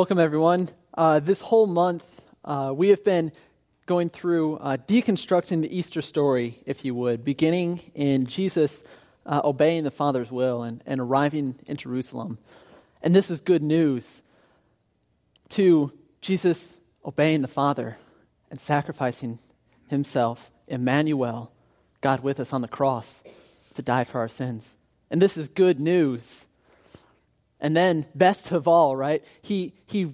Welcome, everyone. Uh, this whole month, uh, we have been going through uh, deconstructing the Easter story, if you would, beginning in Jesus uh, obeying the Father's will and, and arriving in Jerusalem. And this is good news to Jesus obeying the Father and sacrificing himself, Emmanuel, God with us on the cross, to die for our sins. And this is good news and then, best of all, right? He, he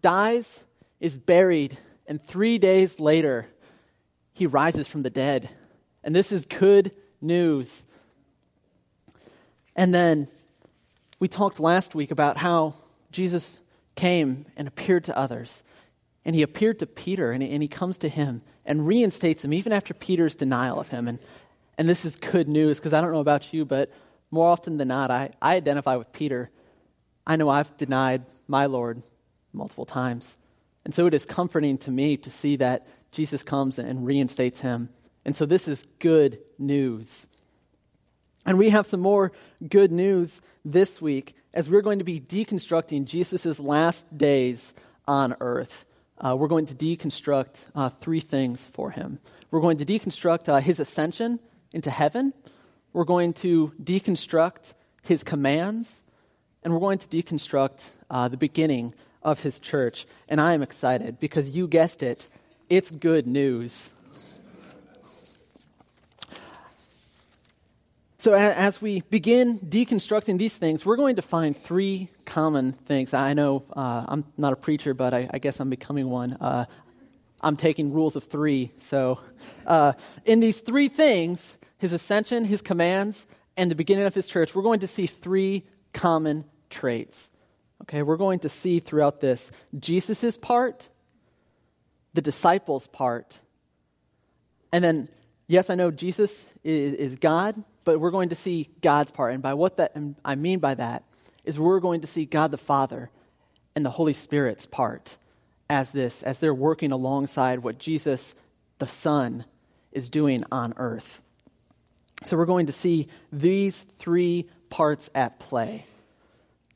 dies, is buried, and three days later, he rises from the dead. And this is good news. And then, we talked last week about how Jesus came and appeared to others. And he appeared to Peter, and, and he comes to him and reinstates him, even after Peter's denial of him. And, and this is good news, because I don't know about you, but more often than not, I, I identify with Peter I know I've denied my Lord multiple times. And so it is comforting to me to see that Jesus comes and reinstates him. And so this is good news. And we have some more good news this week as we're going to be deconstructing Jesus' last days on earth. Uh, we're going to deconstruct uh, three things for him. We're going to deconstruct uh, his ascension into heaven, we're going to deconstruct his commands, and we're going to deconstruct uh, the beginning of his church. And I am excited because you guessed it, it's good news. So, as we begin deconstructing these things, we're going to find three common things. I know uh, I'm not a preacher, but I, I guess I'm becoming one. Uh, I'm taking rules of three. So, uh, in these three things his ascension, his commands, and the beginning of his church we're going to see three common traits. Okay, we're going to see throughout this Jesus' part, the disciples' part, and then, yes, I know Jesus is, is God, but we're going to see God's part. And by what that I mean by that is we're going to see God the Father and the Holy Spirit's part as this, as they're working alongside what Jesus the Son is doing on earth. So we're going to see these three parts at play.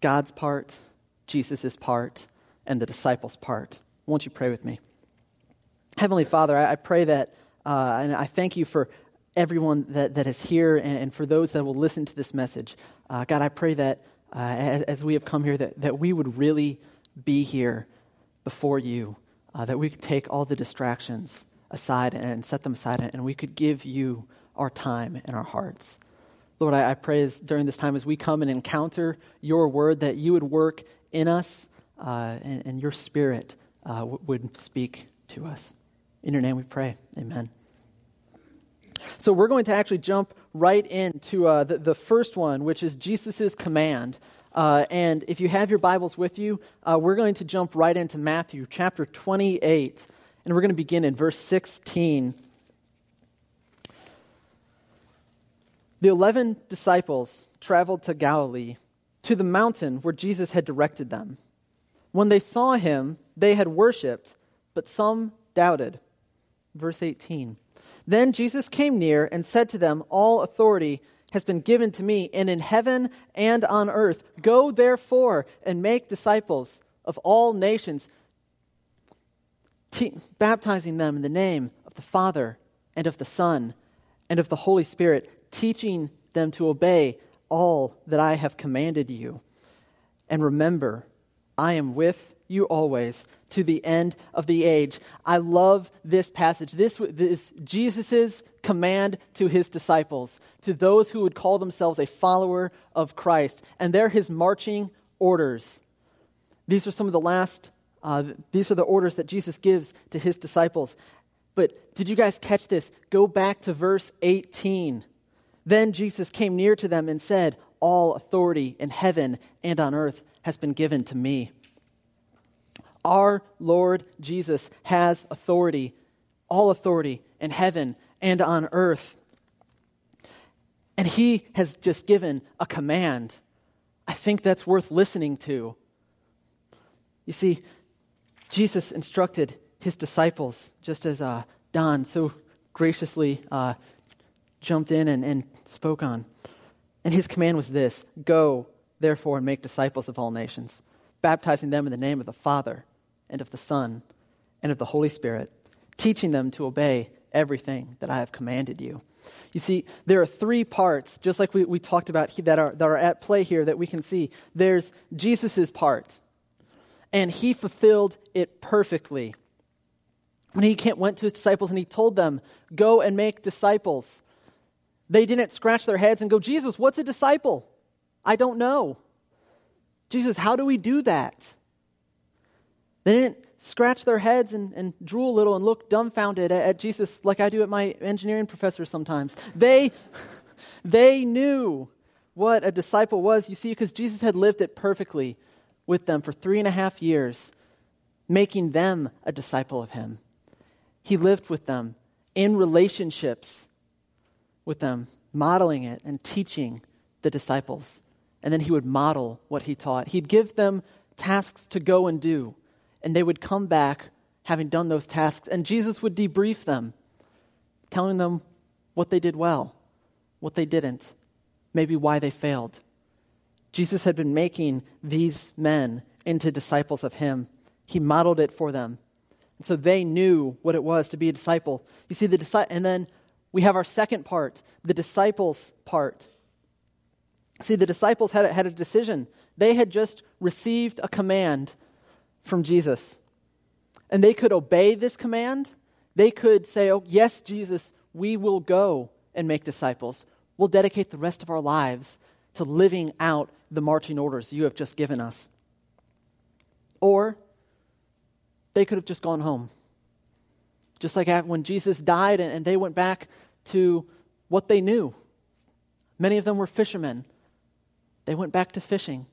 God's part, Jesus' part, and the disciples' part. Won't you pray with me? Heavenly Father, I, pray that, uh, and I thank you for everyone that, that is here and, and for those that will listen to this message. Uh, God, I pray that uh, as, as, we have come here, that, that we would really be here before you, uh, that we could take all the distractions aside and set them aside, and we could give you our time and our hearts. Lord, I, I pray as, during this time as we come and encounter your word that you would work in us uh, and, and, your spirit uh, w- would speak to us. In your name we pray. Amen. So we're going to actually jump right into uh, the, the first one, which is Jesus' command. Uh, and if you have your Bibles with you, uh, we're going to jump right into Matthew chapter 28. And we're going to begin in verse 16. The eleven disciples traveled to Galilee, to the mountain where Jesus had directed them. When they saw him, they had worshiped, but some doubted. Verse 18. Then Jesus came near and said to them, All authority has been given to me, and in heaven and on earth. Go therefore and make disciples of all nations, baptizing them in the name of the Father and of the Son and of the Holy Spirit teaching them to obey all that I have commanded you. And remember, I am with you always to the end of the age. I love this passage. This is Jesus' command to his disciples, to those who would call themselves a follower of Christ. And they're his marching orders. These are some of the last, uh, these are the orders that Jesus gives to his disciples. But did you guys catch this? Go back to verse 18. Then Jesus came near to them and said, All authority in heaven and on earth has been given to me. Our Lord Jesus has authority, all authority in heaven and on earth. And he has just given a command. I think that's worth listening to. You see, Jesus instructed his disciples, just as uh, Don so graciously uh, jumped in and, and spoke on. And his command was this Go, therefore, and make disciples of all nations, baptizing them in the name of the Father and of the Son and of the Holy Spirit, teaching them to obey everything that I have commanded you. You see, there are three parts, just like we, we talked about, that are, that are at play here that we can see. There's Jesus' part, and he fulfilled it perfectly. When he went to his disciples and he told them, Go and make disciples, they didn't scratch their heads and go, Jesus, what's a disciple? I don't know. Jesus, how do we do that? They didn't scratch their heads and, and drool a little and look dumbfounded at, at Jesus like I do at my engineering professor sometimes. They, they knew what a disciple was, you see, because Jesus had lived it perfectly with them for three and a half years, making them a disciple of him. He lived with them in relationships with them, modeling it and teaching the disciples. And then he would model what he taught. He'd give them tasks to go and do and they would come back having done those tasks, and Jesus would debrief them, telling them what they did well, what they didn't, maybe why they failed. Jesus had been making these men into disciples of him. He modeled it for them. And so they knew what it was to be a disciple. You see, the disciple, and then we have our second part, the disciples part. See, the disciples had a, had a decision. They had just received a command from Jesus. And they could obey this command. They could say, Oh, yes, Jesus, we will go and make disciples. We'll dedicate the rest of our lives to living out the marching orders you have just given us. Or they could have just gone home. Just like when Jesus died and they went back to what they knew. Many of them were fishermen. They went back to fishing.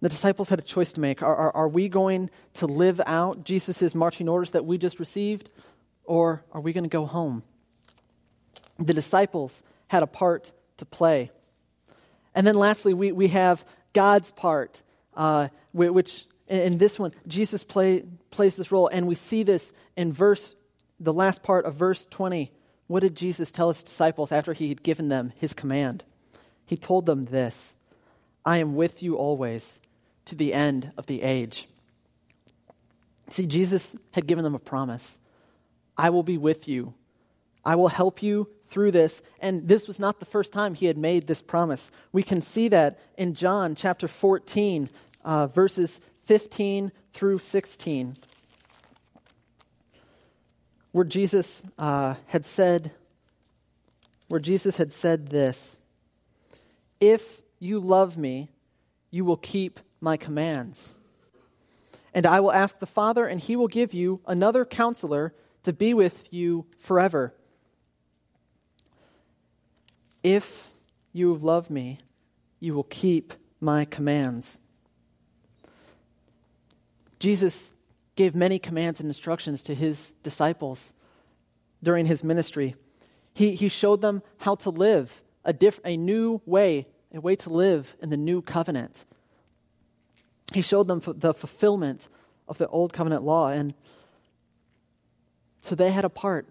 The disciples had a choice to make. Are, are, are we going to live out Jesus' marching orders that we just received, or are we going to go home? The disciples had a part to play. And then lastly, we, we have God's part, uh, which in this one, Jesus play, plays this role, and we see this in verse, the last part of verse 20. What did Jesus tell his disciples after he had given them his command? He told them this I am with you always to the end of the age. See, Jesus had given them a promise I will be with you, I will help you through this. And this was not the first time he had made this promise. We can see that in John chapter 14, uh, verses 15 through 16, where Jesus uh, had said, where Jesus had said this, if you love me, you will keep my commands. And I will ask the Father, and he will give you another counselor to be with you forever. If you love me, you will keep my commands. Jesus gave many commands and instructions to his disciples during his ministry. He, he showed them how to live a, diff, a new way, a way to live in the new covenant he showed them the fulfillment of the old covenant law. And so they had a part.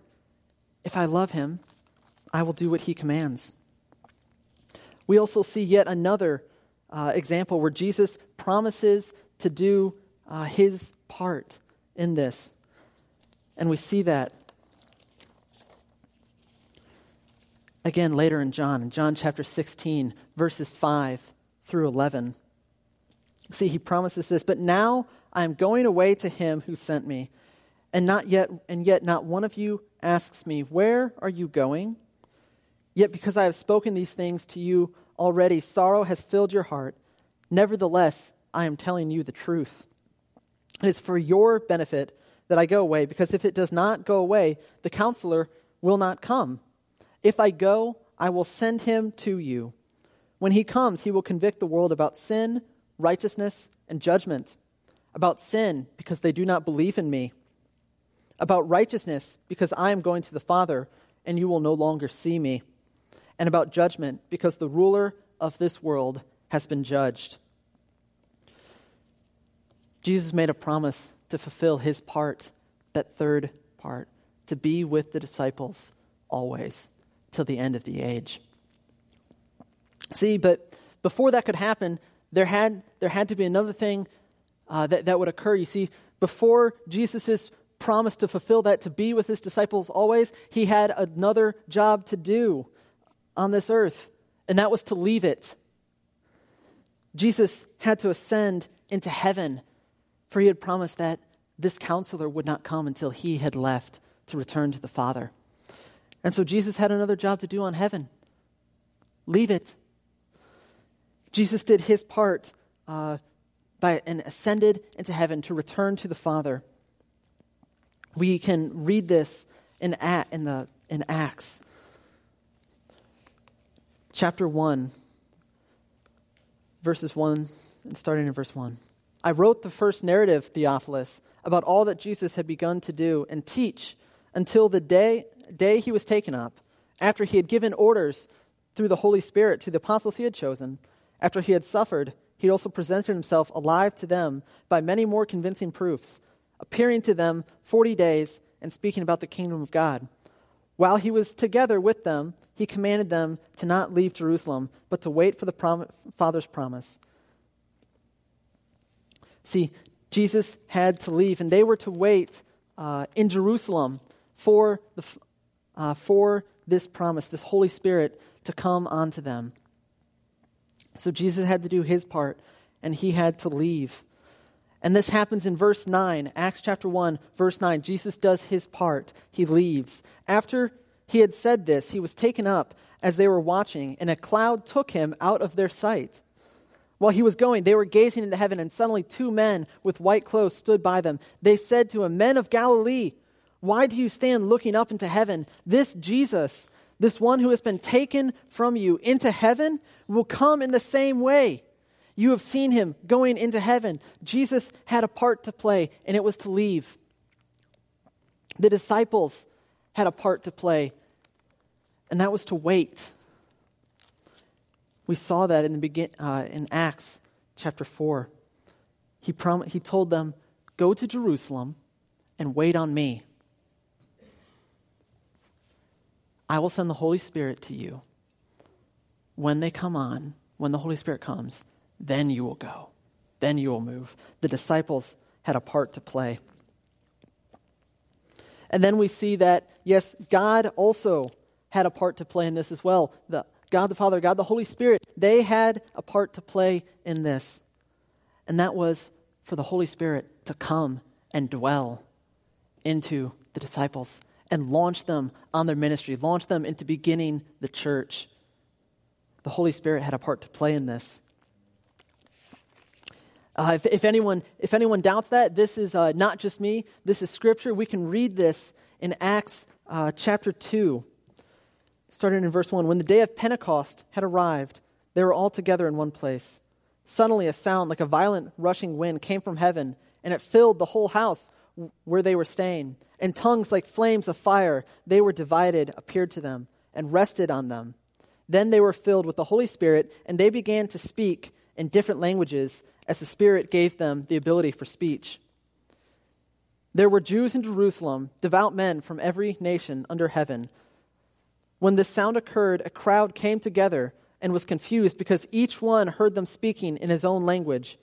If I love him, I will do what he commands. We also see yet another uh, example where Jesus promises to do uh, his part in this. And we see that again later in John, in John chapter 16, verses 5 through 11. See, he promises this, but now I am going away to him who sent me. And not yet and yet not one of you asks me, "Where are you going?" Yet because I have spoken these things to you already, sorrow has filled your heart. Nevertheless, I am telling you the truth. It is for your benefit that I go away, because if it does not go away, the counselor will not come. If I go, I will send him to you. When he comes, he will convict the world about sin righteousness, and judgment. About sin, because they do not believe in me. About righteousness, because I am going to the Father, and you will no longer see me. And about judgment, because the ruler of this world has been judged. Jesus made a promise to fulfill his part, that third part, to be with the disciples always, till the end of the age. See, but before that could happen, there had, there had to be another thing uh, that, that would occur. You see, before Jesus' promise to fulfill that, to be with his disciples always, he had another job to do on this earth, and that was to leave it. Jesus had to ascend into heaven, for he had promised that this counselor would not come until he had left to return to the Father. And so Jesus had another job to do on heaven. Leave it. Jesus did his part uh, by, and ascended into heaven to return to the Father. We can read this in, in, the, in Acts chapter 1, verses 1, and starting in verse 1. I wrote the first narrative, Theophilus, about all that Jesus had begun to do and teach until the day, day he was taken up, after he had given orders through the Holy Spirit to the apostles he had chosen. After he had suffered, he also presented himself alive to them by many more convincing proofs, appearing to them forty days and speaking about the kingdom of God. While he was together with them, he commanded them to not leave Jerusalem, but to wait for the prom- Father's promise. See, Jesus had to leave, and they were to wait uh, in Jerusalem for, the, uh, for this promise, this Holy Spirit to come onto them. So Jesus had to do his part, and he had to leave. And this happens in verse 9, Acts chapter 1, verse 9. Jesus does his part, he leaves. After he had said this, he was taken up as they were watching, and a cloud took him out of their sight. While he was going, they were gazing into heaven, and suddenly two men with white clothes stood by them. They said to him, Men of Galilee, why do you stand looking up into heaven? This Jesus, this one who has been taken from you into heaven, will come in the same way. You have seen him going into heaven. Jesus had a part to play, and it was to leave. The disciples had a part to play, and that was to wait. We saw that in the begin, uh, in Acts chapter 4. He, prom- he told them, Go to Jerusalem and wait on me. I will send the Holy Spirit to you. When they come on, when the Holy Spirit comes, then you will go. Then you will move. The disciples had a part to play. And then we see that, yes, God also had a part to play in this as well. The, God the Father, God the Holy Spirit, they had a part to play in this. And that was for the Holy Spirit to come and dwell into the disciples and launch them on their ministry, launch them into beginning the church. The Holy Spirit had a part to play in this. Uh, if, if, anyone, if anyone doubts that, this is uh, not just me, this is Scripture. We can read this in Acts uh, chapter 2, starting in verse 1. When the day of Pentecost had arrived, they were all together in one place. Suddenly, a sound like a violent rushing wind came from heaven, and it filled the whole house where they were staying. And tongues like flames of fire, they were divided, appeared to them, and rested on them. Then they were filled with the Holy Spirit, and they began to speak in different languages as the Spirit gave them the ability for speech. There were Jews in Jerusalem, devout men from every nation under heaven. When this sound occurred, a crowd came together and was confused because each one heard them speaking in his own language.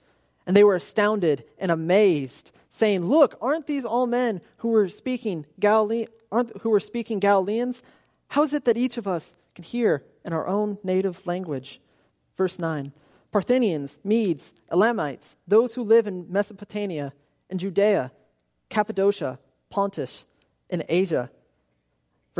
And they were astounded and amazed, saying, Look, aren't these all men who were speaking Galilee, aren't, who were speaking Galileans? How is it that each of us can hear in our own native language? Verse 9 Parthians, Medes, Elamites, those who live in Mesopotamia and Judea, Cappadocia, Pontus, and Asia.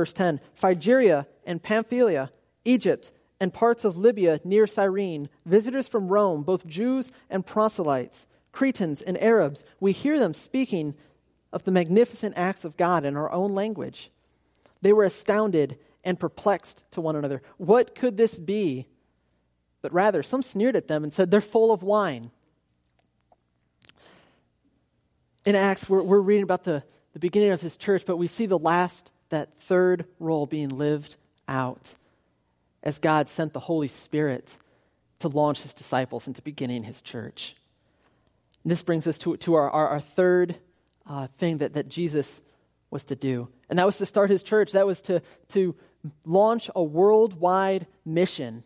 Verse 10 Phrygia and Pamphylia, Egypt, and parts of Libya near Cyrene, visitors from Rome, both Jews and proselytes, Cretans and Arabs, we hear them speaking of the magnificent acts of God in our own language. They were astounded and perplexed to one another. What could this be? but rather some sneered at them and said, They're full of wine. In Acts, we're, we're reading about the, the beginning of his church, but we see the last, that third role being lived out as God sent the Holy Spirit to launch his disciples into beginning his church. And this brings us to, to our, our, our third uh, thing that, that Jesus was to do. And that was to start his church. That was to, to launch a worldwide mission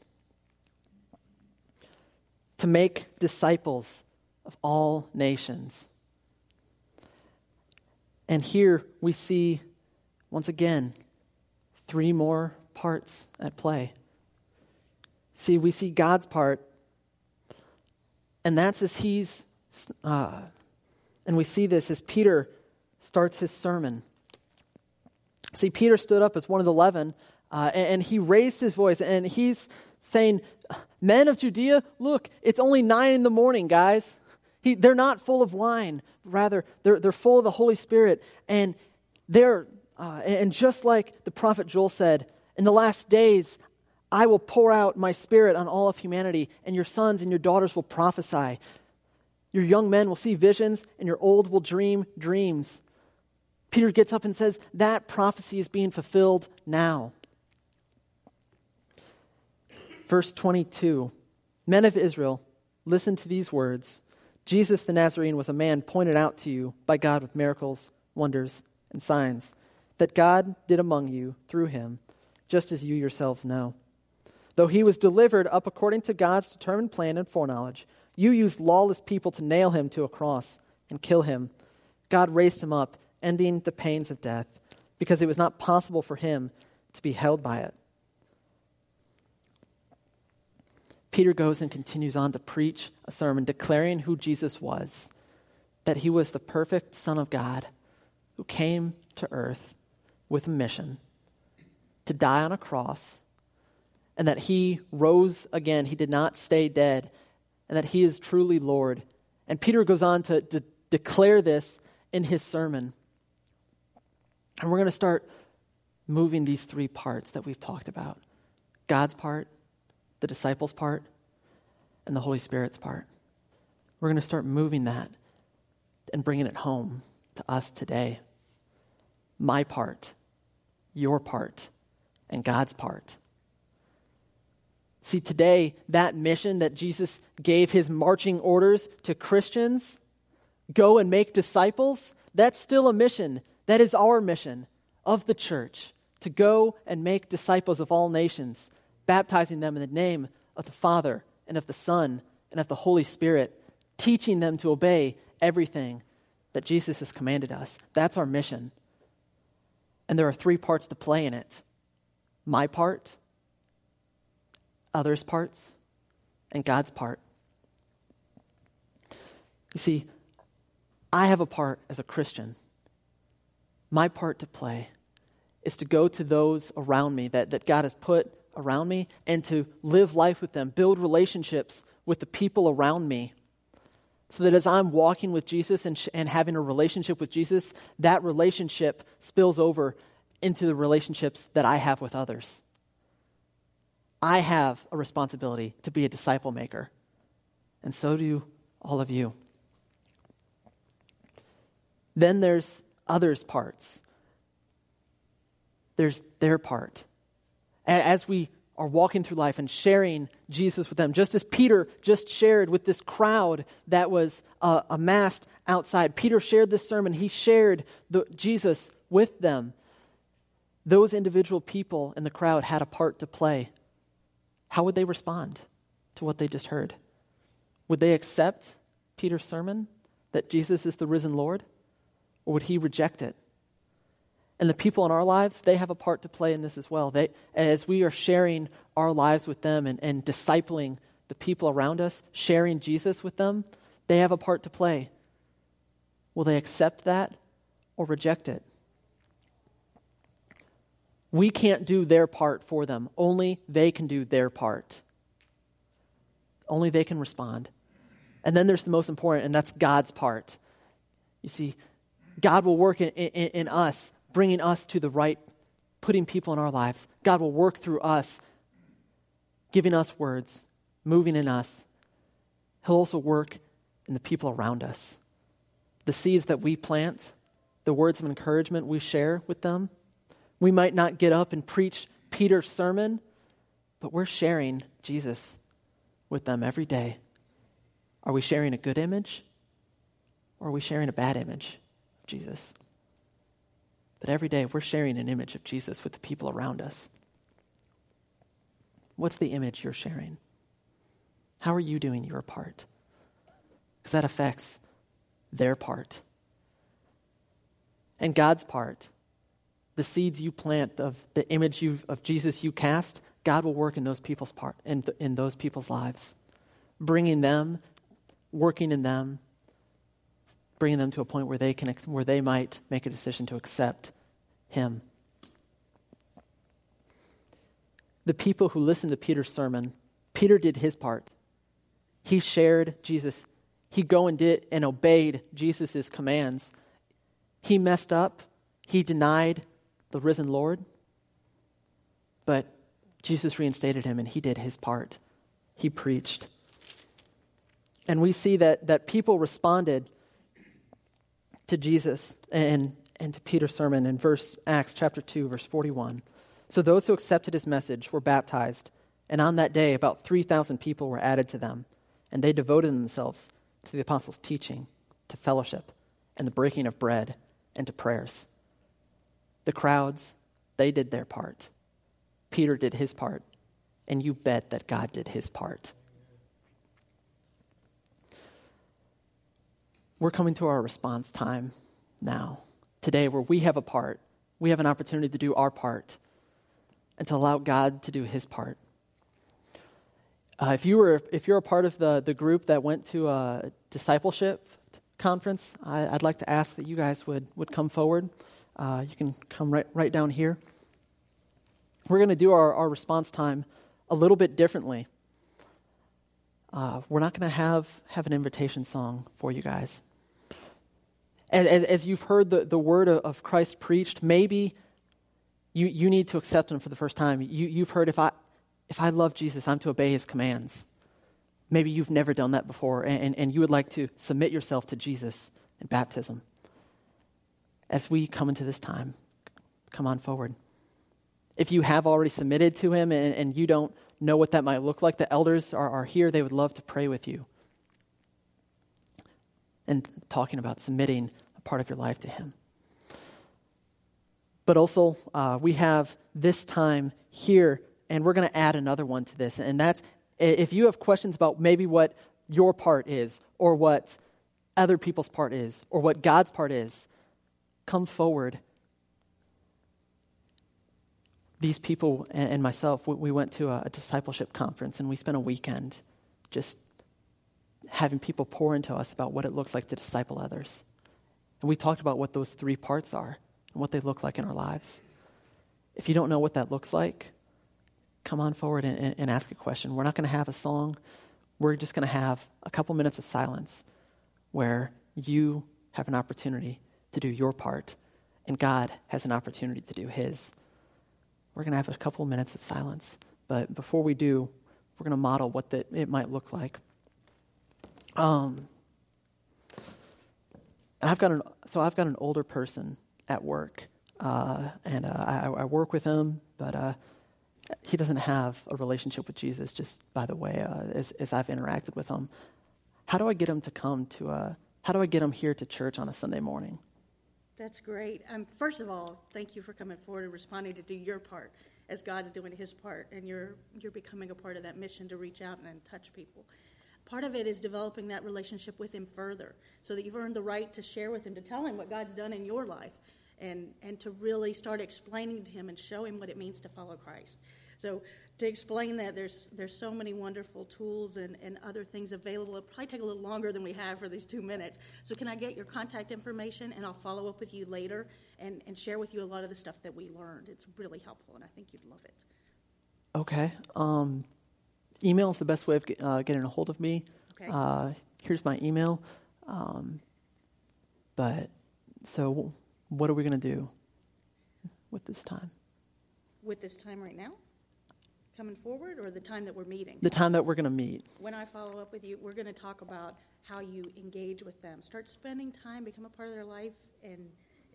to make disciples of all nations. And here we see, once again, three more parts at play. See, we see God's part, and that's as He's, uh, and we see this as Peter starts his sermon. See, Peter stood up as one of the eleven, uh, and, and he raised his voice, and he's saying, Men of Judea, look, it's only nine in the morning, guys. He, they're not full of wine. Rather, they're, they're full of the Holy Spirit. And they're, uh, and just like the prophet Joel said, in the last days, I will pour out my spirit on all of humanity, and your sons and your daughters will prophesy. Your young men will see visions, and your old will dream dreams. Peter gets up and says, That prophecy is being fulfilled now. Verse 22 Men of Israel, listen to these words. Jesus the Nazarene was a man pointed out to you by God with miracles, wonders, and signs that God did among you through him, just as you yourselves know. Though he was delivered up according to God's determined plan and foreknowledge, you used lawless people to nail him to a cross and kill him. God raised him up, ending the pains of death, because it was not possible for him to be held by it. Peter goes and continues on to preach a sermon declaring who Jesus was, that he was the perfect Son of God who came to earth with a mission to die on a cross, and that he rose again. He did not stay dead, and that he is truly Lord. And Peter goes on to, declare this in his sermon. And we're going to start moving these three parts that we've talked about God's part, the disciples' part, and the Holy Spirit's part. We're going to start moving that and bringing it home to us today. My part, your part, and God's part. See, today, that mission that Jesus gave his marching orders to Christians go and make disciples that's still a mission. That is our mission of the church to go and make disciples of all nations, baptizing them in the name of the Father and of the Son and of the Holy Spirit, teaching them to obey everything that Jesus has commanded us. That's our mission. And there are three parts to play in it my part, others' parts, and God's part. You see, I have a part as a Christian. My part to play is to go to those around me that, that God has put around me and to live life with them, build relationships with the people around me. So that as I'm walking with Jesus and, sh- and having a relationship with Jesus, that relationship spills over into the relationships that I have with others. I have a responsibility to be a disciple maker, and so do all of you. Then there's others' parts. There's their part as we are walking through life and sharing Jesus with them, just as Peter just shared with this crowd that was uh, amassed outside. Peter shared this sermon, he shared the, Jesus with them. Those individual people in the crowd had a part to play. How would they respond to what they just heard? Would they accept Peter's sermon that Jesus is the risen Lord? Or would he reject it? And the people in our lives, they have a part to play in this as well. They, as we are sharing our lives with them and, and discipling the people around us, sharing Jesus with them, they have a part to play. Will they accept that or reject it? We can't do their part for them. Only they can do their part. Only they can respond. And then there's the most important, and that's God's part. You see, God will work in, in, in us bringing us to the right, putting people in our lives. God will work through us, giving us words, moving in us. He'll also work in the people around us. The seeds that we plant, the words of encouragement we share with them. We might not get up and preach Peter's sermon, but we're sharing Jesus with them every day. Are we sharing a good image or are we sharing a bad image of Jesus? But every day we're sharing an image of Jesus with the people around us. What's the image you're sharing? How are you doing your part? Because that affects their part. And God's part, the seeds you plant of the image of Jesus you cast, God will work in those people's part in, in those people's lives, bringing them, working in them, bringing them to a point where they can where they might make a decision to accept Him. The people who listened to Peter's sermon, Peter did his part. He shared Jesus. He go and did and obeyed Jesus' commands. He messed up. He denied the risen Lord. But Jesus reinstated him and he did his part. He preached. And we see that, that people responded to Jesus and, and to Peter's sermon in verse Acts chapter 2, verse 41. So those who accepted his message were baptized, and on that day about 3,000 people were added to them, and they devoted themselves to the apostles' teaching, to fellowship, and the breaking of bread, and to prayers. The crowds, they did their part. Peter did his part, and you bet that God did his part. We're coming to our response time now, today, where we have a part. We have an opportunity to do our part and to allow God to do his part. Uh, if, you were, if you're a part of the, the group that went to a discipleship conference, I, would like to ask that you guys would, would come forward. Uh, you can come right, right down here we're going to do our, our response time a little bit differently. Uh, we're not going to have, have an invitation song for you guys. As, as, you've heard the, the word of, of, Christ preached, maybe you, you need to accept him for the first time. You, you've heard, if I, if I love Jesus, I'm to obey his commands. Maybe you've never done that before, and, and, and you would like to submit yourself to Jesus in baptism. As we come into this time, come on forward. If you have already submitted to Him and, and you don't know what that might look like, the elders are, are here. They would love to pray with you. And talking about submitting a part of your life to Him. But also, uh, we have this time here, and we're going to add another one to this. And that's if you have questions about maybe what your part is, or what other people's part is, or what God's part is, come forward these people and, myself, we, we, went to a discipleship conference and we spent a weekend just having people pour into us about what it looks like to disciple others. And we talked about what those three parts are and what they look like in our lives. If you don't know what that looks like, come on forward and, and, ask a question. We're not going to have a song. We're just going to have a couple minutes of silence where you have an opportunity to do your part and God has an opportunity to do his. We're going to have a couple minutes of silence. But before we do, we're going to model what the, it might look like. Um, and I've got an, so I've got an older person at work, uh, and uh, I, I, work with him, but uh, he doesn't have a relationship with Jesus. Just by the way, uh, as, as I've interacted with him, how do I get him to come to? Uh, how do I get him here to church on a Sunday morning? That's great. Um, first of all, thank you for coming forward and responding to do your part as God's doing his part, and you're, you're becoming a part of that mission to reach out and, and touch people. Part of it is developing that relationship with him further so that you've earned the right to share with him, to tell him what God's done in your life, and, and to really start explaining to him and show him what it means to follow Christ. So to explain that, there's there's so many wonderful tools and, and other things available. It'll probably take a little longer than we have for these two minutes. So can I get your contact information and I'll follow up with you later and, and share with you a lot of the stuff that we learned. It's really helpful and I think you'd love it. Okay. Um, email is the best way of get, uh, getting a hold of me. Okay. Uh, here's my email. Um, but so what are we going to do with this time? With this time right now? coming forward or the time that we're meeting? The time that we're going to meet. When I follow up with you, we're going to talk about how you engage with them. Start spending time, become a part of their life, and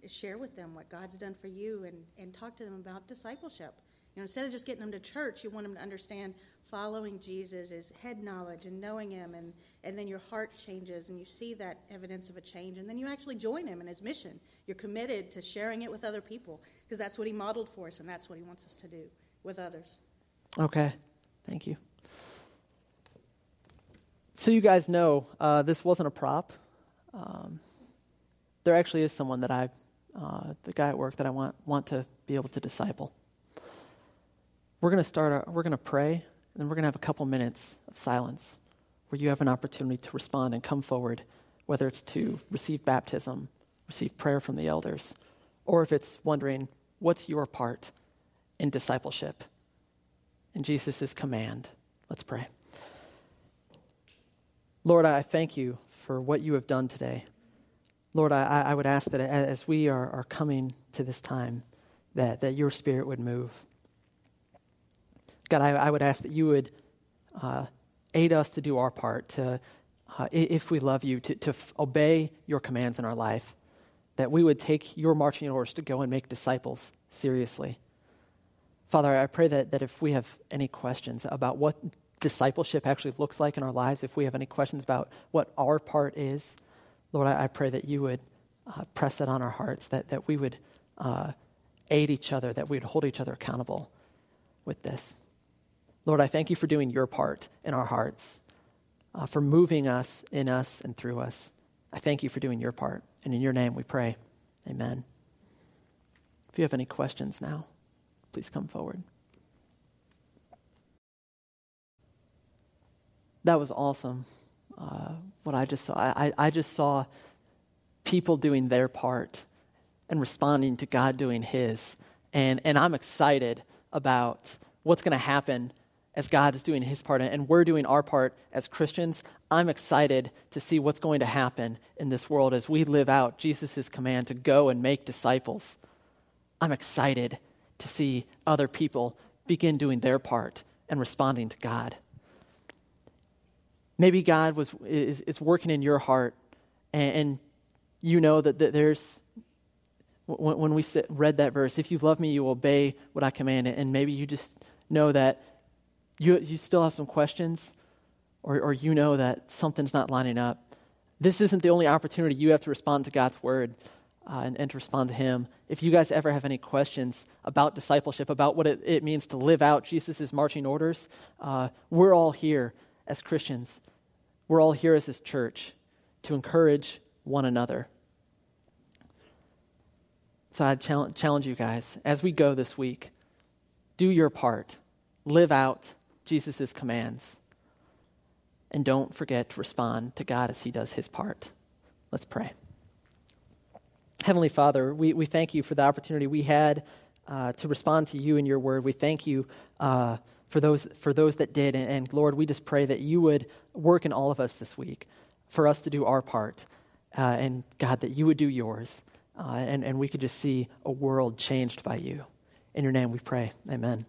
share with them what God's done for you and, and talk to them about discipleship. You know, instead of just getting them to church, you want them to understand following Jesus is head knowledge and knowing Him, and, and then your heart changes and you see that evidence of a change, and then you actually join Him in His mission. You're committed to sharing it with other people because that's what He modeled for us, and that's what He wants us to do with others. Okay. Thank you. So, you guys know uh, this wasn't a prop. Um, there actually is someone that I, uh, the guy at work that I want, want to be able to disciple. We're going to start, we're going to pray, and then we're going to have a couple minutes of silence where you have an opportunity to respond and come forward, whether it's to receive baptism, receive prayer from the elders, or if it's wondering, what's your part in discipleship? In Jesus' command. Let's pray. Lord, I thank you for what you have done today. Lord, I, I would ask that as we are, are coming to this time, that, that your spirit would move. God, I, I would ask that you would uh, aid us to do our part, to, uh, if we love you, to, to f- obey your commands in our life, that we would take your marching orders to go and make disciples seriously. Father, I pray that, that if we have any questions about what discipleship actually looks like in our lives, if we have any questions about what our part is, Lord, I, I pray that you would uh, press that on our hearts, that, that we would uh, aid each other, that we would hold each other accountable with this. Lord, I thank you for doing your part in our hearts, uh, for moving us in us and through us. I thank you for doing your part. And in your name we pray. Amen. If you have any questions now, please come forward. that was awesome. Uh, what I just saw, I, I just saw people doing their part and responding to God doing His, and and I'm excited about what's going to happen as God is doing His part and we're doing our part as Christians. I'm excited to see what's going to happen in this world as we live out Jesus' command to go and make disciples. I'm excited to see other people begin doing their part and responding to God. Maybe God was, is, is working in your heart, and, and you know that, that there's, when, we read that verse, if you love me, you obey what I command. And maybe you just know that you, you still have some questions, or, or you know that something's not lining up. This isn't the only opportunity you have to respond to God's word. Uh, and, and, to respond to him. If you guys ever have any questions about discipleship, about what it, it means to live out Jesus' marching orders, uh, we're all here as Christians we're all here as His church to encourage one another. So I challenge you guys as we go this week, do your part, live out Jesus' commands, and don't forget to respond to God as He does His part. Let's pray. Heavenly Father, we, we thank you for the opportunity we had uh, to respond to you and your word. We thank you. Uh, for those, for those that did. And, and, Lord, we just pray that you would work in all of us this week for us to do our part. Uh, and God, that you would do yours. Uh, and, and we could just see a world changed by you. In your name we pray. Amen.